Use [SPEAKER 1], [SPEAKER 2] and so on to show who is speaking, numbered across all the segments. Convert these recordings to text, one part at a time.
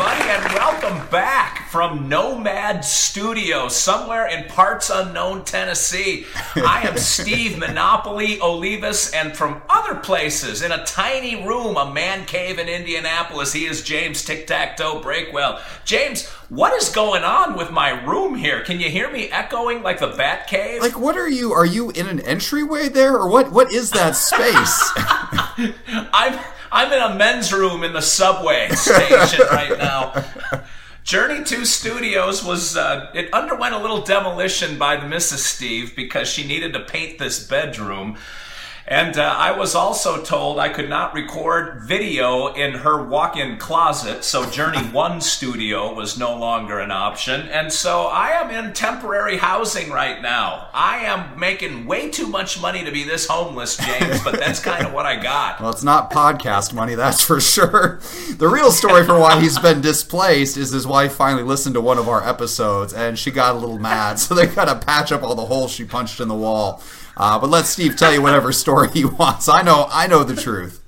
[SPEAKER 1] Everybody, and welcome back from Nomad Studio, somewhere in parts unknown Tennessee. I am Steve Monopoly Olivas, and from other places, in a tiny room, a man cave in Indianapolis, he is James Tic Tac Toe Breakwell. James, what is going on with my room here? Can you hear me echoing like the Bat Cave?
[SPEAKER 2] Like, what are you? Are you in an entryway there, or what? What is that space?
[SPEAKER 1] I'm I'm in a men's room in the subway station right now. Journey 2 Studios was uh, it underwent a little demolition by the Mrs. Steve because she needed to paint this bedroom. And uh, I was also told I could not record video in her walk in closet, so Journey 1 Studio was no longer an option. And so I am in temporary housing right now. I am making way too much money to be this homeless, James, but that's kind of what I got.
[SPEAKER 2] well, it's not podcast money, that's for sure. The real story for why he's been displaced is his wife finally listened to one of our episodes and she got a little mad, so they got to patch up all the holes she punched in the wall. Uh, but let Steve tell you whatever story he wants. I know, I know the truth.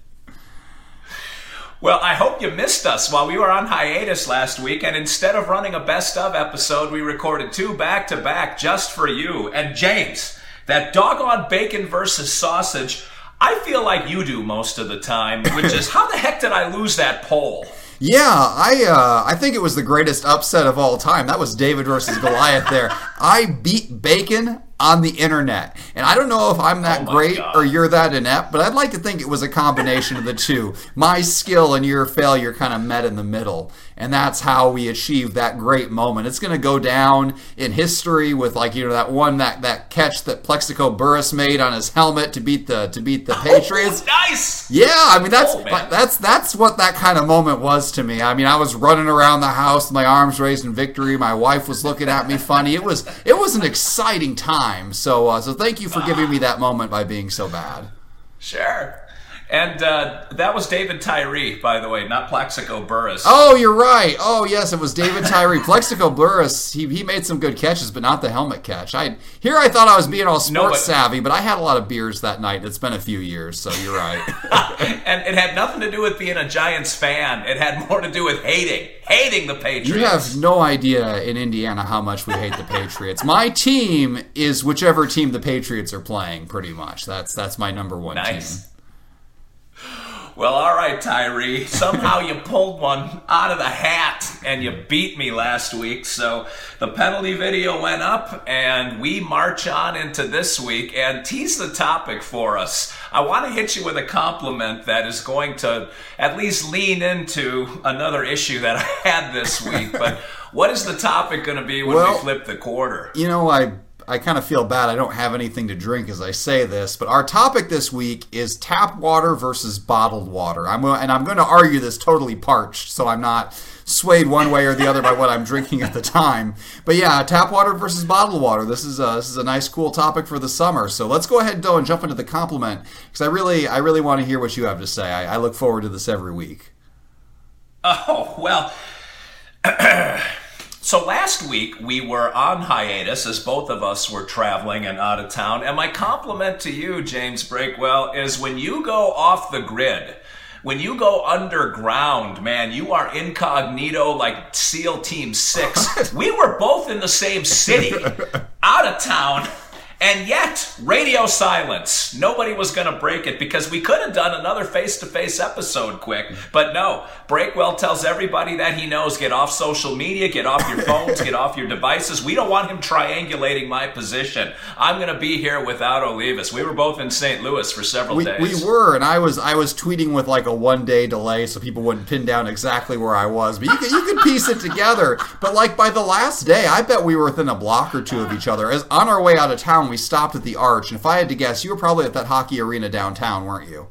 [SPEAKER 1] Well, I hope you missed us while we were on hiatus last week, and instead of running a best of episode, we recorded two back to back just for you. And James, that doggone bacon versus sausage, I feel like you do most of the time, which is how the heck did I lose that poll?
[SPEAKER 2] Yeah, I uh, I think it was the greatest upset of all time. That was David versus Goliath. There, I beat Bacon on the internet, and I don't know if I'm that
[SPEAKER 1] Oh
[SPEAKER 2] great
[SPEAKER 1] God.
[SPEAKER 2] or you're that inept, but I'd like to think it was a combination of the two. My skill and your failure kind of met in the middle, and that's how we achieved that great moment. It's going to go down in history with like you know that one that that catch that Plaxico Burress made on his helmet to beat the to beat the Patriots.
[SPEAKER 1] Oh, nice!
[SPEAKER 2] Yeah, I mean that's
[SPEAKER 1] Oh,
[SPEAKER 2] that's that's what that kind of moment was to me. I mean, I was running around the house, with my arms raised in victory. My wife was looking at me funny. It was it was an exciting time. So uh, so thank you for giving me that moment by being so bad.
[SPEAKER 1] Sure. And uh, that was David Tyree, by the way, not Plaxico Burress.
[SPEAKER 2] Oh, you're right. Oh, yes, it was David Tyree. Plaxico Burress, he, he made some good catches, but not the helmet catch. I Here I thought I was being all sports
[SPEAKER 1] No, but-
[SPEAKER 2] savvy, but I had a lot of beers that night. It's been a few years, so you're right.
[SPEAKER 1] And it had nothing to do with being a Giants fan. It had more to do with hating, hating the Patriots.
[SPEAKER 2] You have no idea in Indiana how much we hate the Patriots. My team is whichever team the Patriots are playing, pretty much. That's that's my number one
[SPEAKER 1] Nice.
[SPEAKER 2] team.
[SPEAKER 1] Well, all right, Tyree. Somehow you pulled one out of the hat and you beat me last week. So the penalty video went up and we march on into this week and tease the topic for us. I want to hit you with a compliment that is going to at least lean into another issue that I had this week. But what is the topic going to be when
[SPEAKER 2] Well-
[SPEAKER 1] we flip the quarter?
[SPEAKER 2] You know, I I kind of feel bad. I don't have anything to drink as I say this, but our topic this week is tap water versus bottled water. I'm and I'm going to argue this totally parched, so I'm not swayed one way or the other by what I'm drinking at the time. But yeah, tap water versus bottled water. This is a, this is a nice, cool topic for the summer. So let's go ahead though and jump into the compliment because I really I really want to hear what you have to say. I, I look forward to this every week.
[SPEAKER 1] Oh, well. so last week we were on hiatus as both of us were traveling and out of town. And my compliment to you, James Breakwell, is when you go off the grid, when you go underground, man, you are incognito like SEAL Team 6. we were both in the same city, out of town. And yet, radio silence. Nobody was going to break it because we could have done another face to face episode quick. But no, Breakwell tells everybody that he knows get off social media, get off your phones, get off your devices. We don't want him triangulating my position. I'm going to be here without Olivas. We were both in St. Louis for several
[SPEAKER 2] We,
[SPEAKER 1] days.
[SPEAKER 2] we were, and I was I was tweeting with like a one day delay, so people wouldn't pin down exactly where I was. But you could you could piece it together. But like by the last day, I bet we were within a block or two of each other. As on our way out of town, we stopped at the Arch, and if I had to guess, you were probably at that hockey arena downtown, weren't you?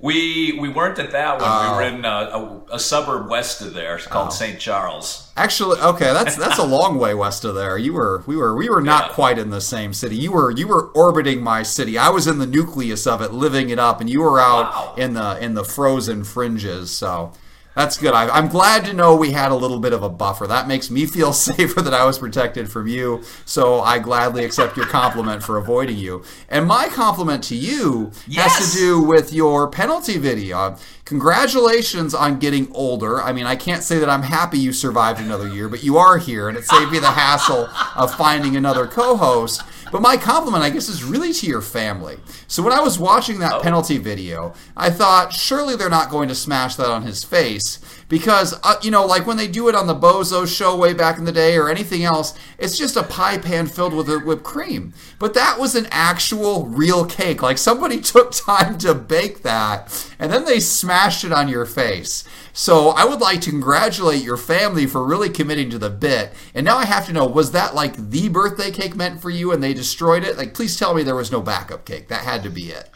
[SPEAKER 1] We we weren't at that one.
[SPEAKER 2] Oh.
[SPEAKER 1] We were in uh, a, a suburb west of there called St. Charles.
[SPEAKER 2] Actually, okay, that's that's a long way west of there. You were we were we were not
[SPEAKER 1] Yeah.
[SPEAKER 2] quite in the same city. You were you were orbiting my city. I was in the nucleus of it, living it up, and you were out
[SPEAKER 1] Wow.
[SPEAKER 2] in the in the frozen fringes. So that's good. I, I'm glad to know we had a little bit of a buffer. That makes me feel safer that I was protected from you. So I gladly accept your compliment for avoiding you. And my compliment to you has to do with your penalty video. Congratulations on getting older. I mean, I can't say that I'm happy you survived another year, but you are here, and it saved me the hassle of finding another co host. But my compliment, I guess, is really to your family. So when I was watching that penalty video, I thought, surely they're not going to smash that on his face. Because, uh, you know, like when they do it on the Bozo show way back in the day or anything else, it's just a pie pan filled with whipped cream. But that was an actual real cake. Like somebody took time to bake that and then they smashed it on your face. So I would like to congratulate your family for really committing to the bit. And now I have to know, was that like the birthday cake meant for you and they destroyed it? Like, please tell me there was no backup cake. That had to be it.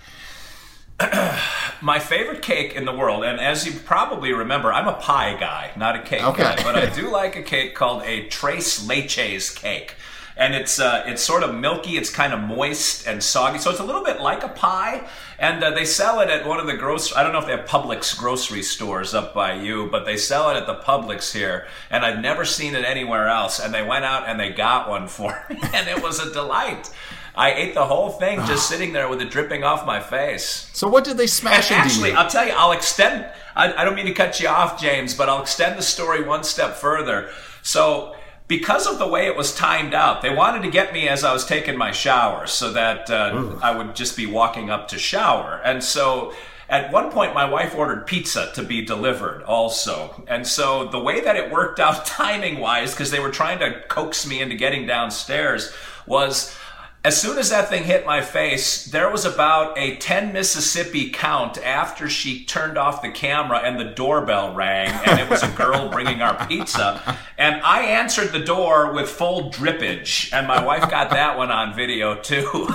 [SPEAKER 1] My favorite cake in the world, and as you probably remember, I'm a pie guy, not a cake
[SPEAKER 2] Okay.
[SPEAKER 1] guy, but I do like a cake called a Tres Leches cake. And it's uh, it's sort of milky, it's kind of moist and soggy, so it's a little bit like a pie. And uh, they sell it at one of the grocery. I don't know if they have Publix grocery stores up by you, but they sell it at the Publix here. And I've never seen it anywhere else. And they went out and they got one for me, and it was a delight. I ate the whole thing just sitting there with it dripping off my face.
[SPEAKER 2] So what did they smash
[SPEAKER 1] And
[SPEAKER 2] into
[SPEAKER 1] actually,
[SPEAKER 2] you?
[SPEAKER 1] I'll tell you, I'll extend. I, I don't mean to cut you off, James, but I'll extend the story one step further. So, because of the way it was timed out, they wanted to get me as I was taking my shower, so that uh, I would just be walking up to shower. And so, at one point, my wife ordered pizza to be delivered also. And so, the way that it worked out timing wise, because they were trying to coax me into getting downstairs, was as soon as that thing hit my face, there was about a 10 Mississippi count after she turned off the camera and the doorbell rang, and it was a girl bringing our pizza. And I answered the door with full drippage, and my wife got that one on video too.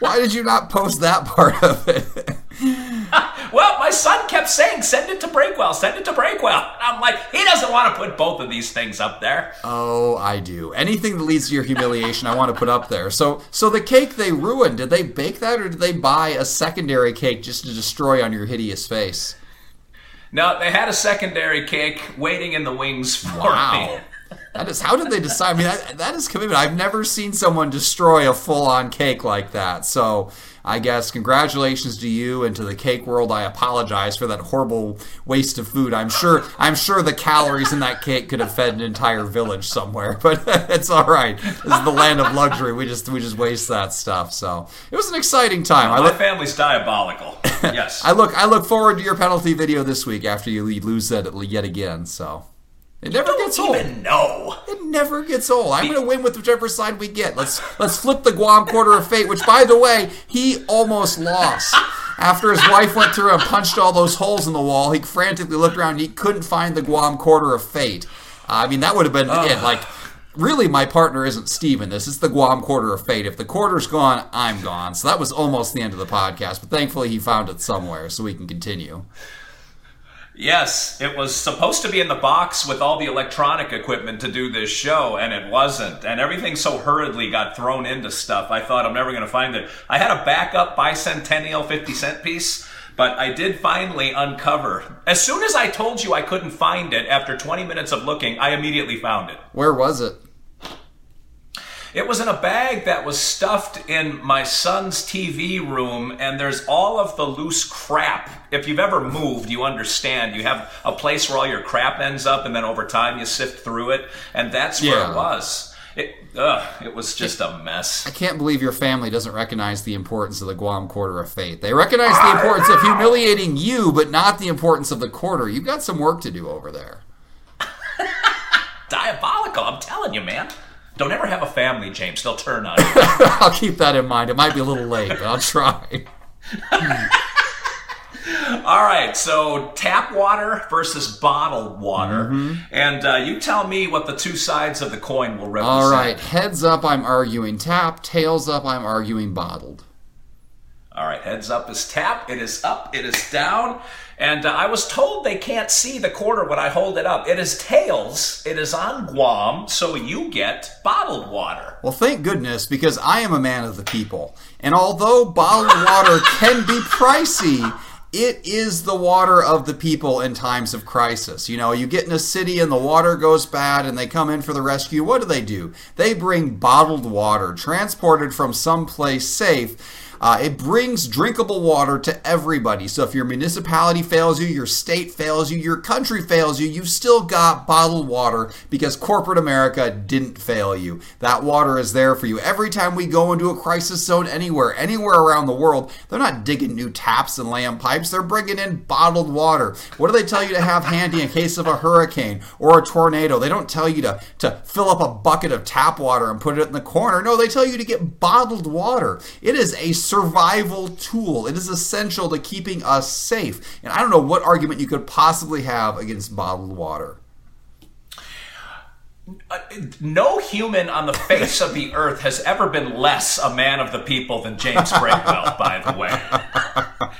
[SPEAKER 2] Why did you not post that part of it?
[SPEAKER 1] Well, my son kept saying, send it to Breakwell, send it to Breakwell. And I'm like, he doesn't want to put both of these things up there.
[SPEAKER 2] Oh, I do. Anything that leads to your humiliation, I want to put up there. So, so the cake they ruined, did they bake that or did they buy a secondary cake just to destroy on your hideous face?
[SPEAKER 1] No, they had a secondary cake waiting in the wings for me.
[SPEAKER 2] That is how did they decide? I mean, that, that is commitment. I've never seen someone destroy a full-on cake like that. So, I guess congratulations to you and to the cake world. I apologize for that horrible waste of food. I'm sure I'm sure the calories in that cake could have fed an entire village somewhere, but it's all right. This is the land of luxury. We just we just waste that stuff. So, it was an exciting time. I
[SPEAKER 1] My
[SPEAKER 2] look
[SPEAKER 1] family's diabolical. Yes.
[SPEAKER 2] I look I look forward to your penalty video this week after you lose that yet again. So, it never gets old.
[SPEAKER 1] even know.
[SPEAKER 2] It never gets old. I'm going to win with whichever side we get. Let's let's flip the Guam quarter of fate, which, by the way, he almost lost. After his wife went through and punched all those holes in the wall, he frantically looked around and he couldn't find the Guam quarter of fate. I mean, that would have been it. Like, really, my partner isn't Steve in this. is the Guam quarter of fate. If the quarter's gone, I'm gone. So that was almost the end of the podcast. But thankfully, he found it somewhere so we can continue.
[SPEAKER 1] Yes, it was supposed to be in the box with all the electronic equipment to do this show, and it wasn't. And everything so hurriedly got thrown into stuff. I thought I'm never going to find it. I had a backup bicentennial 50 cent piece, but I did finally uncover. As soon as I told you I couldn't find it after 20 minutes of looking, I immediately found it.
[SPEAKER 2] Where was it?
[SPEAKER 1] It was in a bag that was stuffed in my son's TV room, and there's all of the loose crap. If you've ever moved, you understand. You have a place where all your crap ends up, and then over time you sift through it, and that's where
[SPEAKER 2] Yeah.
[SPEAKER 1] it was. It, ugh, it was just a mess.
[SPEAKER 2] I can't believe your family doesn't recognize the importance of the Guam quarter of Faith. They recognize the importance of humiliating you, but not the importance of the quarter. You've got some work to do over there.
[SPEAKER 1] Diabolical, I'm telling you, man. Don't ever have a family, James. They'll turn on you.
[SPEAKER 2] I'll keep that in mind. It might be a little late, but I'll try.
[SPEAKER 1] All right, so tap water versus bottled water,
[SPEAKER 2] Mm-hmm.
[SPEAKER 1] and uh, you tell me what the two sides of the coin will represent.
[SPEAKER 2] All right, heads up, I'm arguing tap. Tails up, I'm arguing bottled.
[SPEAKER 1] All right, heads up is tap. It is up. It is down. And uh, I was told they can't see the quarter when I hold it up. It is tails. It is on Guam, so you get bottled water.
[SPEAKER 2] Well, thank goodness, because I am a man of the people. And although bottled water can be pricey, it is the water of the people in times of crisis. You know, you get in a city and the water goes bad and they come in for the rescue. What do they do? They bring bottled water transported from someplace safe uh, it brings drinkable water to everybody. So if your municipality fails you, your state fails you, your country fails you, you've still got bottled water because corporate America didn't fail you. That water is there for you. Every time we go into a crisis zone anywhere, anywhere around the world, they're not digging new taps and laying pipes. They're bringing in bottled water. What do they tell you to have handy in case of a hurricane or a tornado? They don't tell you to, to fill up a bucket of tap water and put it in the corner. No, they tell you to get bottled water. It is a survival tool. It is essential to keeping us safe. And I don't know what argument you could possibly have against bottled water.
[SPEAKER 1] Uh, no human on the face of the earth has ever been less a man of the people than James Breakwell, by the way.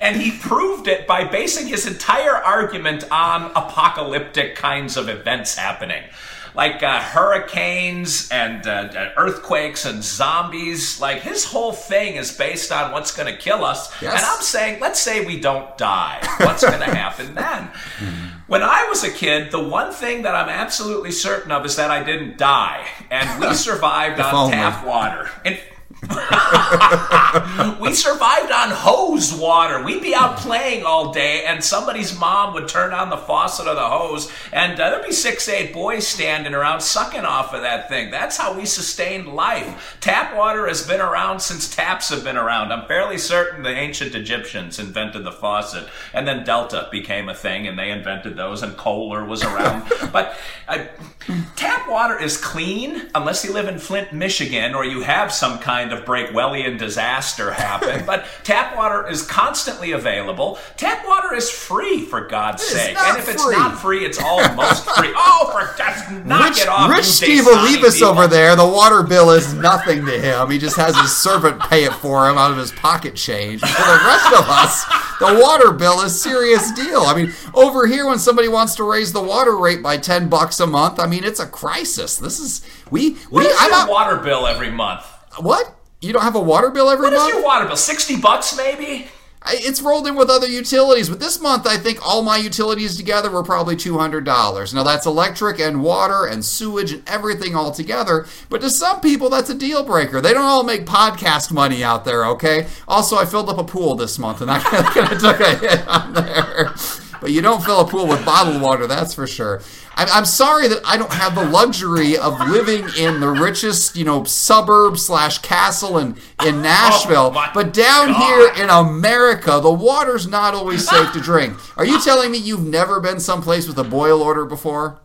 [SPEAKER 1] And he proved it by basing his entire argument on apocalyptic kinds of events happening like uh, hurricanes and uh, earthquakes and zombies. Like his whole thing is based on what's going to kill us. Yes. And I'm saying, let's say we don't die. What's going to happen then? When I was a kid, the one thing that I'm absolutely certain of is that I didn't die, and we survived on tap water. In we survived on hose water. We'd be out playing all day, and somebody's mom would turn on the faucet of the hose, and uh, there'd be six, eight boys standing around sucking off of that thing. That's how we sustained life. Tap water has been around since taps have been around. I'm fairly certain the ancient Egyptians invented the faucet, and then Delta became a thing, and they invented those, and Kohler was around. but uh, tap water is clean unless you live in Flint, Michigan, or you have some kind kind of Breakwellian disaster happen. but tap water is constantly available. Tap water is free, for God's sake. And if free. it's not free, it's almost free. Oh, for just knock
[SPEAKER 2] Rich,
[SPEAKER 1] it off.
[SPEAKER 2] Rich Steve Olivas over there, the water bill is nothing to him. He just has his servant pay it for him out of his pocket change. For the rest of us, the water bill is serious deal. I mean, over here, when somebody wants to raise the water rate by ten bucks a month, I mean, it's a crisis. This is we.
[SPEAKER 1] What
[SPEAKER 2] we,
[SPEAKER 1] is I'm your not, water bill every month?
[SPEAKER 2] What? You don't have a water bill every
[SPEAKER 1] what
[SPEAKER 2] month?
[SPEAKER 1] What is your water bill? 60 bucks maybe?
[SPEAKER 2] It's rolled in with other utilities, but this month I think all my utilities together were probably $200. Now that's electric and water and sewage and everything all together, but to some people that's a deal breaker. They don't all make podcast money out there, okay? Also, I filled up a pool this month and that kind of took a hit on there. But you don't fill a pool with bottled water, that's for sure. I'm sorry that I don't have the luxury of living in the richest, you know, suburb slash castle in, in oh Nashville. Oh but down God. here in America, the water's not always safe to drink. Are you telling me you've never been someplace with a boil order before?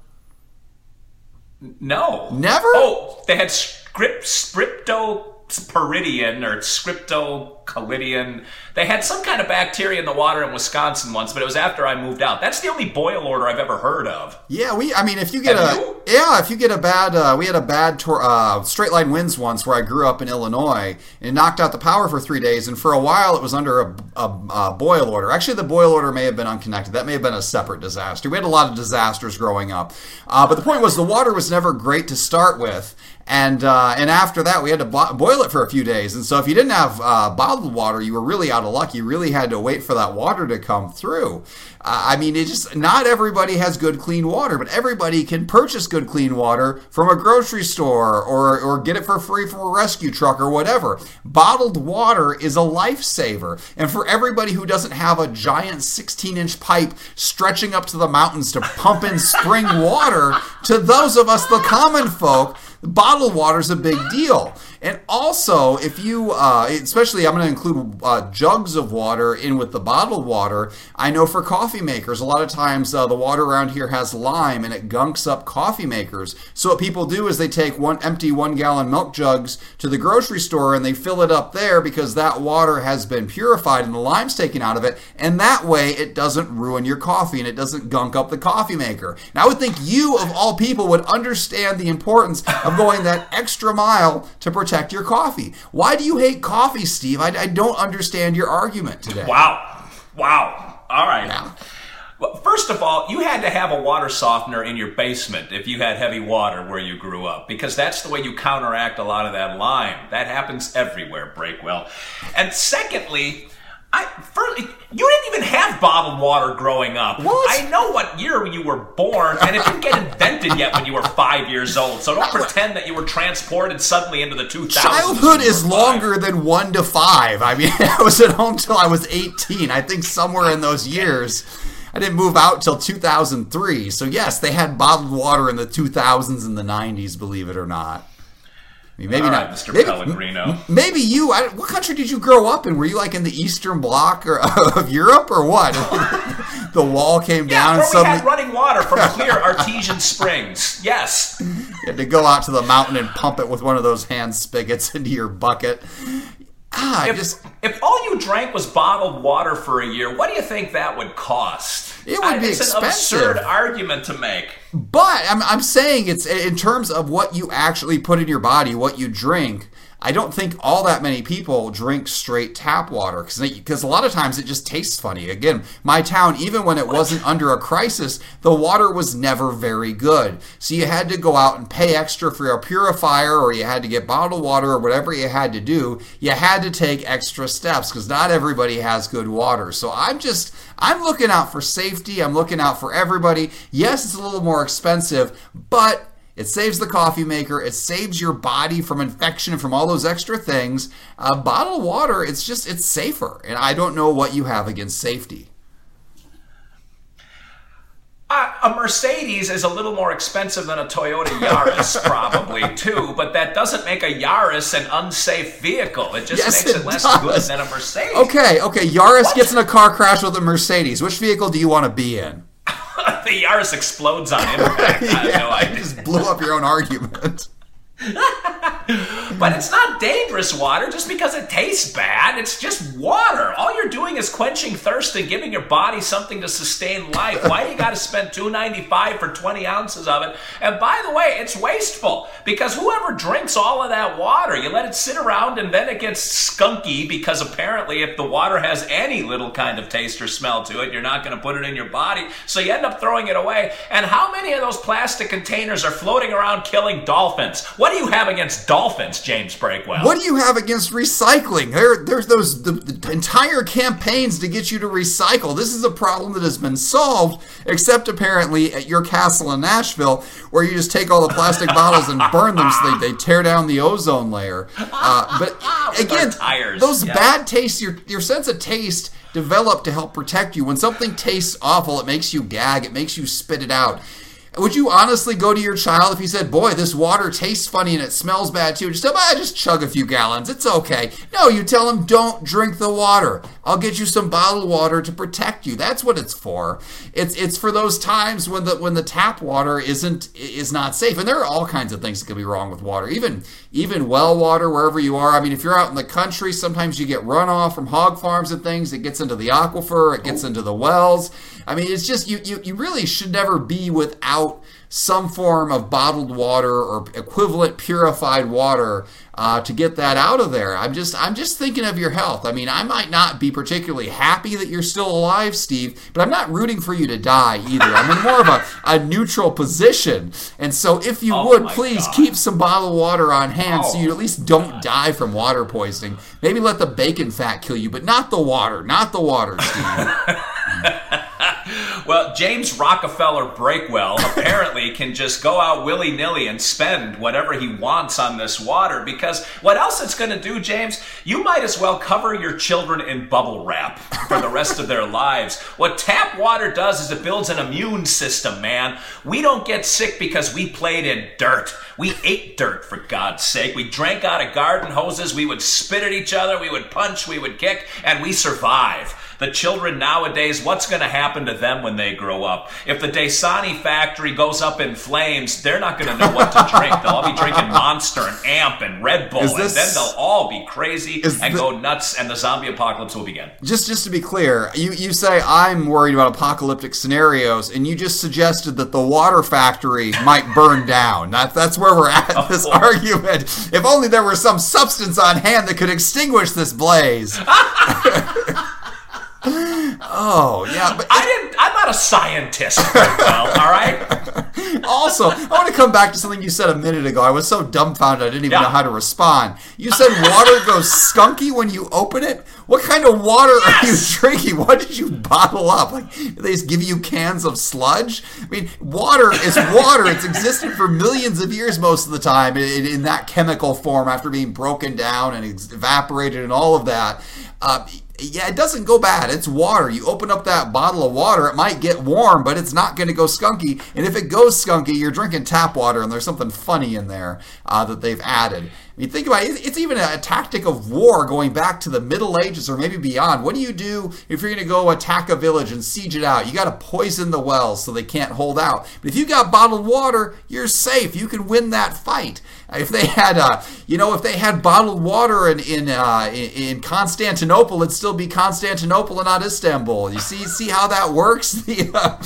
[SPEAKER 1] No.
[SPEAKER 2] Never?
[SPEAKER 1] Oh, they had script, scripto Peridian or Cryptocalidian. They had some kind of bacteria in the water in Wisconsin once, but it was after I moved out. That's the only boil order I've ever heard of.
[SPEAKER 2] Yeah, we. I mean, if you get
[SPEAKER 1] Have
[SPEAKER 2] a
[SPEAKER 1] you?
[SPEAKER 2] yeah, if you get a bad, uh, we had a bad tor- uh, straight line winds once where I grew up in Illinois and knocked out the power for three days, and for a while it was under a, a, a boil order. Actually, the boil order may have been unconnected. That may have been a separate disaster. We had a lot of disasters growing up, uh, but the point was the water was never great to start with and uh, and after that we had to bo- boil it for a few days. And so if you didn't have uh, bottled water you were really out of luck. You really had to wait for that water to come through. Uh, i mean it just not everybody has good clean water but everybody can purchase good clean water from a grocery store or or get it for free from a rescue truck or whatever. Bottled water is a lifesaver. And for everybody who doesn't have a giant 16 inch pipe stretching up to the mountains to pump in spring water to those of us the common folk bottled water is a big deal. And also, if you, uh, especially, I'm going to include uh, jugs of water in with the bottled water. I know for coffee makers, a lot of times uh, the water around here has lime and it gunks up coffee makers. So what people do is they take one empty one gallon milk jugs to the grocery store and they fill it up there because that water has been purified and the lime's taken out of it. And that way, it doesn't ruin your coffee and it doesn't gunk up the coffee maker. Now, I would think you, of all people, would understand the importance of going that extra mile to protect protect your coffee. Why do you hate coffee, Steve? I, I don't understand your argument today.
[SPEAKER 1] Wow. Wow. All right.
[SPEAKER 2] Yeah.
[SPEAKER 1] Well, first of all, you had to have a water softener in your basement if you had heavy water where you grew up, because that's the way you counteract a lot of that lime. That happens everywhere, Breakwell. And secondly, I first, you didn't even have bottled water growing up.
[SPEAKER 2] What?
[SPEAKER 1] I know what year you were born, and it didn't get invented yet when you were five years old. So don't pretend that you were transported suddenly into the 2000s.
[SPEAKER 2] Childhood is
[SPEAKER 1] five.
[SPEAKER 2] longer than one to five. I mean, I was at home till I was 18. I think somewhere in those years. I didn't move out till 2003. So, yes, they had bottled water in the 2000s and the 90s, believe it or not. I mean, maybe
[SPEAKER 1] All
[SPEAKER 2] not.
[SPEAKER 1] right, Mr.
[SPEAKER 2] Maybe,
[SPEAKER 1] Pellegrino.
[SPEAKER 2] maybe you. I, what country did you grow up in? Were you like in the Eastern Bloc or, of Europe or what? the wall came
[SPEAKER 1] Yeah,
[SPEAKER 2] down and suddenly
[SPEAKER 1] we had running water from clear artesian springs. Yes.
[SPEAKER 2] You had to go out to the mountain and pump it with one of those hand spigots into your bucket. Ah,
[SPEAKER 1] If,
[SPEAKER 2] just
[SPEAKER 1] if all you drank was bottled water for a year, what do you think that would cost?
[SPEAKER 2] It would be
[SPEAKER 1] it's
[SPEAKER 2] expensive.
[SPEAKER 1] an absurd argument to make.
[SPEAKER 2] But I'm, I'm saying it's in terms of what you actually put in your body, what you drink. I don't think all that many people drink straight tap water because a lot of times it just tastes funny. Again, my town, even when it wasn't under a crisis, the water was never very good. So you had to go out and pay extra for a purifier or you had to get bottled water or whatever you had to do. You had to take extra steps because not everybody has good water. So I'm just, I'm looking out for safety. I'm looking out for everybody. Yes, it's a little more expensive, but it saves the coffee maker. It saves your body from infection and from all those extra things. Uh, bottled water, it's just, it's safer. And I don't know what you have against safety.
[SPEAKER 1] Uh, a Mercedes is a little more expensive than a Toyota Yaris, probably too, but that doesn't make a Yaris an unsafe vehicle. It just
[SPEAKER 2] Yes,
[SPEAKER 1] makes
[SPEAKER 2] it
[SPEAKER 1] it, less
[SPEAKER 2] does.
[SPEAKER 1] good than a Mercedes.
[SPEAKER 2] Okay, okay. Yaris gets in a car crash with a Mercedes. Which vehicle do you want to be in?
[SPEAKER 1] the Yaris explodes on impact. I have no
[SPEAKER 2] you
[SPEAKER 1] idea.
[SPEAKER 2] just blew up your own argument.
[SPEAKER 1] But it's not dangerous water just because it tastes bad. It's just water. All you're doing is quenching thirst and giving your body something to sustain life. Why do you got to spend two ninety five for twenty ounces of it? And by the way, it's wasteful because whoever drinks all of that water, you let it sit around and then it gets skunky because apparently if the water has any little kind of taste or smell to it, you're not going to put it in your body. So you end up throwing it away. And how many of those plastic containers are floating around killing dolphins? What do you have against dolphins, James Breakwell?
[SPEAKER 2] What do you have against recycling? There, there's those the, the entire campaigns to get you to recycle. This is a problem that has been solved, except apparently at your castle in Nashville, where you just take all the plastic bottles and burn them so they, they tear down the ozone layer. Uh, but again, those
[SPEAKER 1] yeah.
[SPEAKER 2] bad tastes, your your sense of taste developed to help protect you. When something tastes awful, it makes you gag, it makes you spit it out. Would you honestly go to your child if he said, "Boy, this water tastes funny and it smells bad too"? Just tell him, "Ah, just chug a few gallons. It's okay." No, you tell him, "Don't drink the water. I'll get you some bottled water to protect you." That's what it's for. It's it's for those times when the when the tap water isn't is not safe. And there are all kinds of things that can be wrong with water. Even even well water wherever you are. I mean, if you're out in the country, sometimes you get runoff from hog farms and things. It gets into the aquifer. It gets into the wells. I mean, it's just you, you, you really should never be without some form of bottled water or equivalent purified water uh, to get that out of there. I'm just I'm just thinking of your health. I mean, I might not be particularly happy that you're still alive, Steve, but I'm not rooting for you to die either. I'm in more of a, a neutral position. And so if you
[SPEAKER 1] Oh
[SPEAKER 2] would please
[SPEAKER 1] God.
[SPEAKER 2] keep some bottled water on hand so
[SPEAKER 1] Oh
[SPEAKER 2] you at least don't die from water poisoning. Maybe let the bacon fat kill you, but not the water. Not the water, Steve.
[SPEAKER 1] Well, James Rockefeller Breakwell apparently can just go out willy nilly and spend whatever he wants on this water because what else it's going to do, James? You might as well cover your children in bubble wrap for the rest of their lives. What tap water does is it builds an immune system, man. We don't get sick because we played in dirt. We ate dirt, for God's sake. We drank out of garden hoses. We would spit at each other. We would punch. We would kick. And we survive. The children nowadays, what's going to happen to them when they grow up? If the Dasani factory goes up in flames, they're not going to know what to drink. They'll all be drinking Monster and Amp and Red Bull,
[SPEAKER 2] Is
[SPEAKER 1] and then they'll all be crazy and
[SPEAKER 2] the-
[SPEAKER 1] go nuts, and the zombie apocalypse will begin.
[SPEAKER 2] Just just to be clear, you, you say I'm worried about apocalyptic scenarios, and you just suggested that the water factory might burn down. That, that's where we're at in this argument. If only there were some substance on hand that could extinguish this blaze. oh yeah, but
[SPEAKER 1] I didn't. I'm not a scientist, well, all right.
[SPEAKER 2] also I want to come back to something you said a minute ago. I was so dumbfounded I didn't even
[SPEAKER 1] Yeah.
[SPEAKER 2] know how to respond. You said water goes skunky when you open it. What kind of water are you drinking? What did you bottle up? Like they just give you cans of sludge? I mean, water is water. it's existed for millions of years most of the time in, in that chemical form after being broken down and evaporated and all of that. Uh, yeah, it doesn't go bad. It's water. You open up that bottle of water, it might get warm, but it's not going to go skunky. And if it goes skunky, you're drinking tap water, and there's something funny in there uh, that they've added. I mean, think about it. It's even a tactic of war going back to the Middle Ages or maybe beyond. What do you do if you're going to go attack a village and siege it out? You got to poison the wells so they can't hold out. But if you got bottled water, you're safe. You can win that fight. If they had, uh, you know, if they had bottled water in in, uh, in in Constantinople, it'd still be Constantinople and not Istanbul. You see, see how that works? The, uh,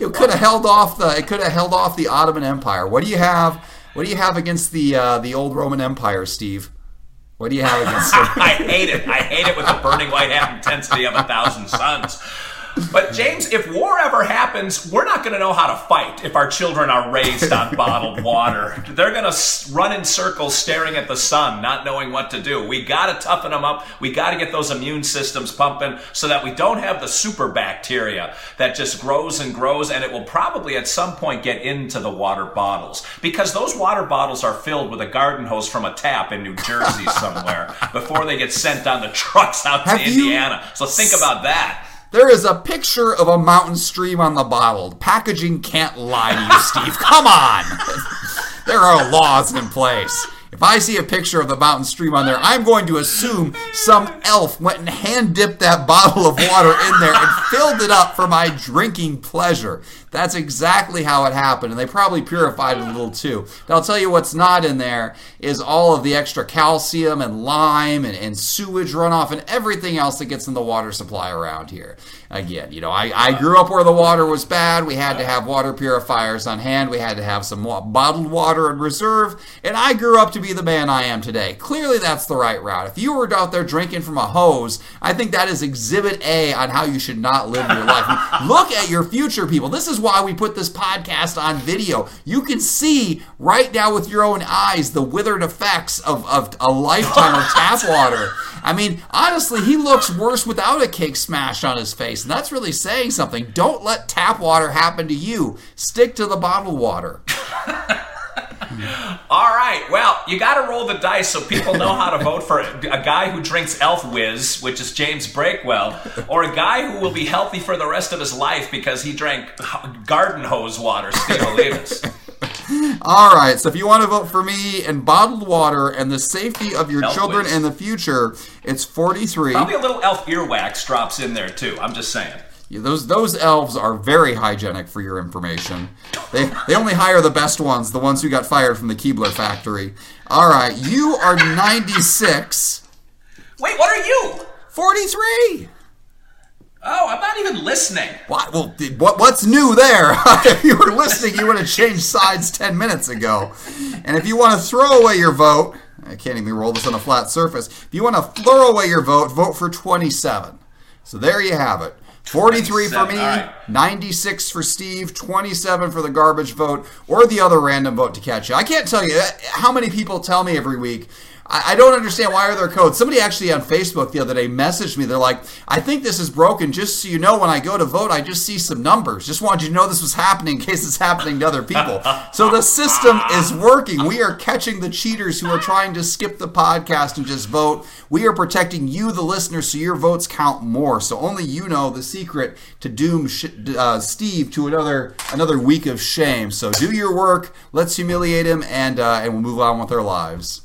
[SPEAKER 2] it could have held off the it could have held off the Ottoman Empire. What do you have? What do you have against the uh, the old Roman Empire, Steve? What do you have against it?
[SPEAKER 1] I hate it. I hate it with the burning white hat intensity of a thousand suns. But James, if war ever happens, we're not going to know how to fight if our children are raised on bottled water. They're going to run in circles staring at the sun, not knowing what to do. We got to toughen them up. We got to get those immune systems pumping so that we don't have the super bacteria that just grows and grows and it will probably at some point get into the water bottles because those water bottles are filled with a garden hose from a tap in New Jersey somewhere before they get sent on the trucks out to
[SPEAKER 2] Have you
[SPEAKER 1] Indiana. So think about that.
[SPEAKER 2] There is a picture of a mountain stream on the bottle. Packaging can't lie to you, Steve. Come on. there are laws in place. If I see a picture of the mountain stream on there, I'm going to assume some elf went and hand dipped that bottle of water in there and filled it up for my drinking pleasure. That's exactly how it happened, and they probably purified it a little too. But I'll tell you what's not in there is all of the extra calcium and lime and, and sewage runoff and everything else that gets in the water supply around here. Again, you know, I, I grew up where the water was bad. We had to have water purifiers on hand. We had to have some bottled water in reserve, and I grew up to be the man I am today. Clearly, that's the right route. If you were out there drinking from a hose, I think that is exhibit A on how you should not live your life. Look at your future, people. This is why we put this podcast on video. You can see right now with your own eyes the withered effects of, of a lifetime of tap water. I mean, honestly, he looks worse without a cake smash on his face, and that's really saying something. Don't let tap water happen to you. Stick to the bottled water.
[SPEAKER 1] All right. Well, you got to roll the dice so people know how to vote for a guy who drinks Elf Whiz, which is James Breakwell, or a guy who will be healthy for the rest of his life because he drank garden hose water, Steve Olivas.
[SPEAKER 2] All right, so if you want to vote for me and bottled water and the safety of your
[SPEAKER 1] Elf
[SPEAKER 2] children
[SPEAKER 1] Whiz.
[SPEAKER 2] in the future, it's 43.
[SPEAKER 1] Probably a little elf earwax drops in there too. I'm just saying.
[SPEAKER 2] Yeah, those those elves are very hygienic for your information. They they only hire the best ones, the ones who got fired from the Keebler factory. All right, you are 96.
[SPEAKER 1] Wait, what are you?
[SPEAKER 2] 43.
[SPEAKER 1] Oh, I'm not even listening.
[SPEAKER 2] What? Well, what what's new there? if you were listening, you would have changed sides 10 minutes ago. And if you want to throw away your vote, I can't even roll this on a flat surface. If you want to throw away your vote, vote for 27. So there you have it. 43 for me,
[SPEAKER 1] right.
[SPEAKER 2] 96 for Steve, 27 for the garbage vote, or the other random vote to catch you. I can't tell you uh, how many people tell me every week. I I don't understand why are there codes. Somebody actually on Facebook the other day messaged me. They're like, "I think this is broken. Just so you know, when I go to vote, I just see some numbers. Just wanted you to know this was happening in case it's happening to other people." so the system is working. We are catching the cheaters who are trying to skip the podcast and just vote. We are protecting you, the listeners, so your votes count more. So only you know the secret to doom sh- uh, Steve to another another week of shame. So do your work. Let's humiliate him, and uh, and we'll move on with our lives.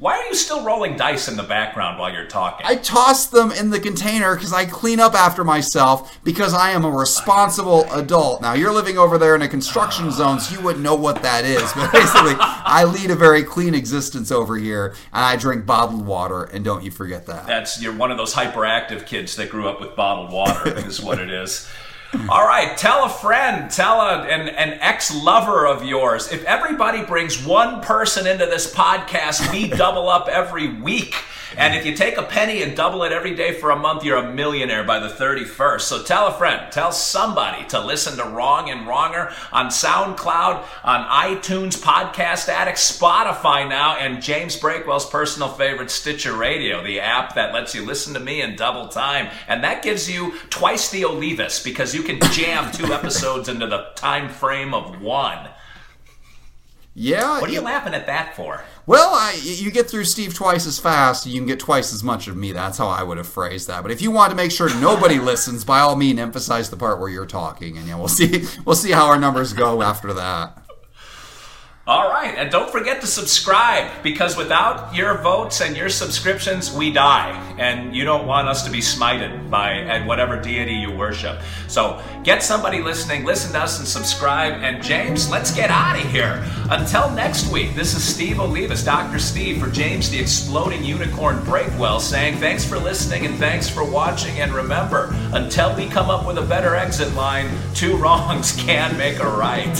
[SPEAKER 1] Why are you still rolling dice in the background while you're talking?
[SPEAKER 2] I toss them in the container because I clean up after myself because I am a responsible adult. Now, you're living over there in a construction ah. zone, so you wouldn't know what that is. But basically, I lead a very clean existence over here, and I drink bottled water, and don't you forget that.
[SPEAKER 1] That's you're one of those hyperactive kids that grew up with bottled water, is what it is. All right, tell a friend, tell a, an, an ex lover of yours. If everybody brings one person into this podcast, we double up every week. And if you take a penny and double it every day for a month, you're a millionaire by the 31st. So tell a friend, tell somebody to listen to Wrong and Wronger on SoundCloud, on iTunes, Podcast Addict, Spotify now, and James Breakwell's personal favorite, Stitcher Radio, the app that lets you listen to me in double time. And that gives you twice the Olivas because you can jam two episodes into the time frame of one.
[SPEAKER 2] Yeah.
[SPEAKER 1] What are you laughing at that for?
[SPEAKER 2] Well, I, you get through Steve twice as fast, you can get twice as much of me. That's how I would have phrased that. But if you want to make sure nobody listens, by all means, emphasize the part where you're talking, and yeah, we'll see. We'll see how our numbers go after that.
[SPEAKER 1] All right, and don't forget to subscribe because without your votes and your subscriptions, we die, and you don't want us to be smited by whatever deity you worship. So get somebody listening, listen to us, and subscribe. And James, let's get out of here. Until next week, this is Steve Olivas, Dr. Steve, for James the Exploding Unicorn Breakwell, saying thanks for listening and thanks for watching. And remember, until we come up with a better exit line, two wrongs can make a right.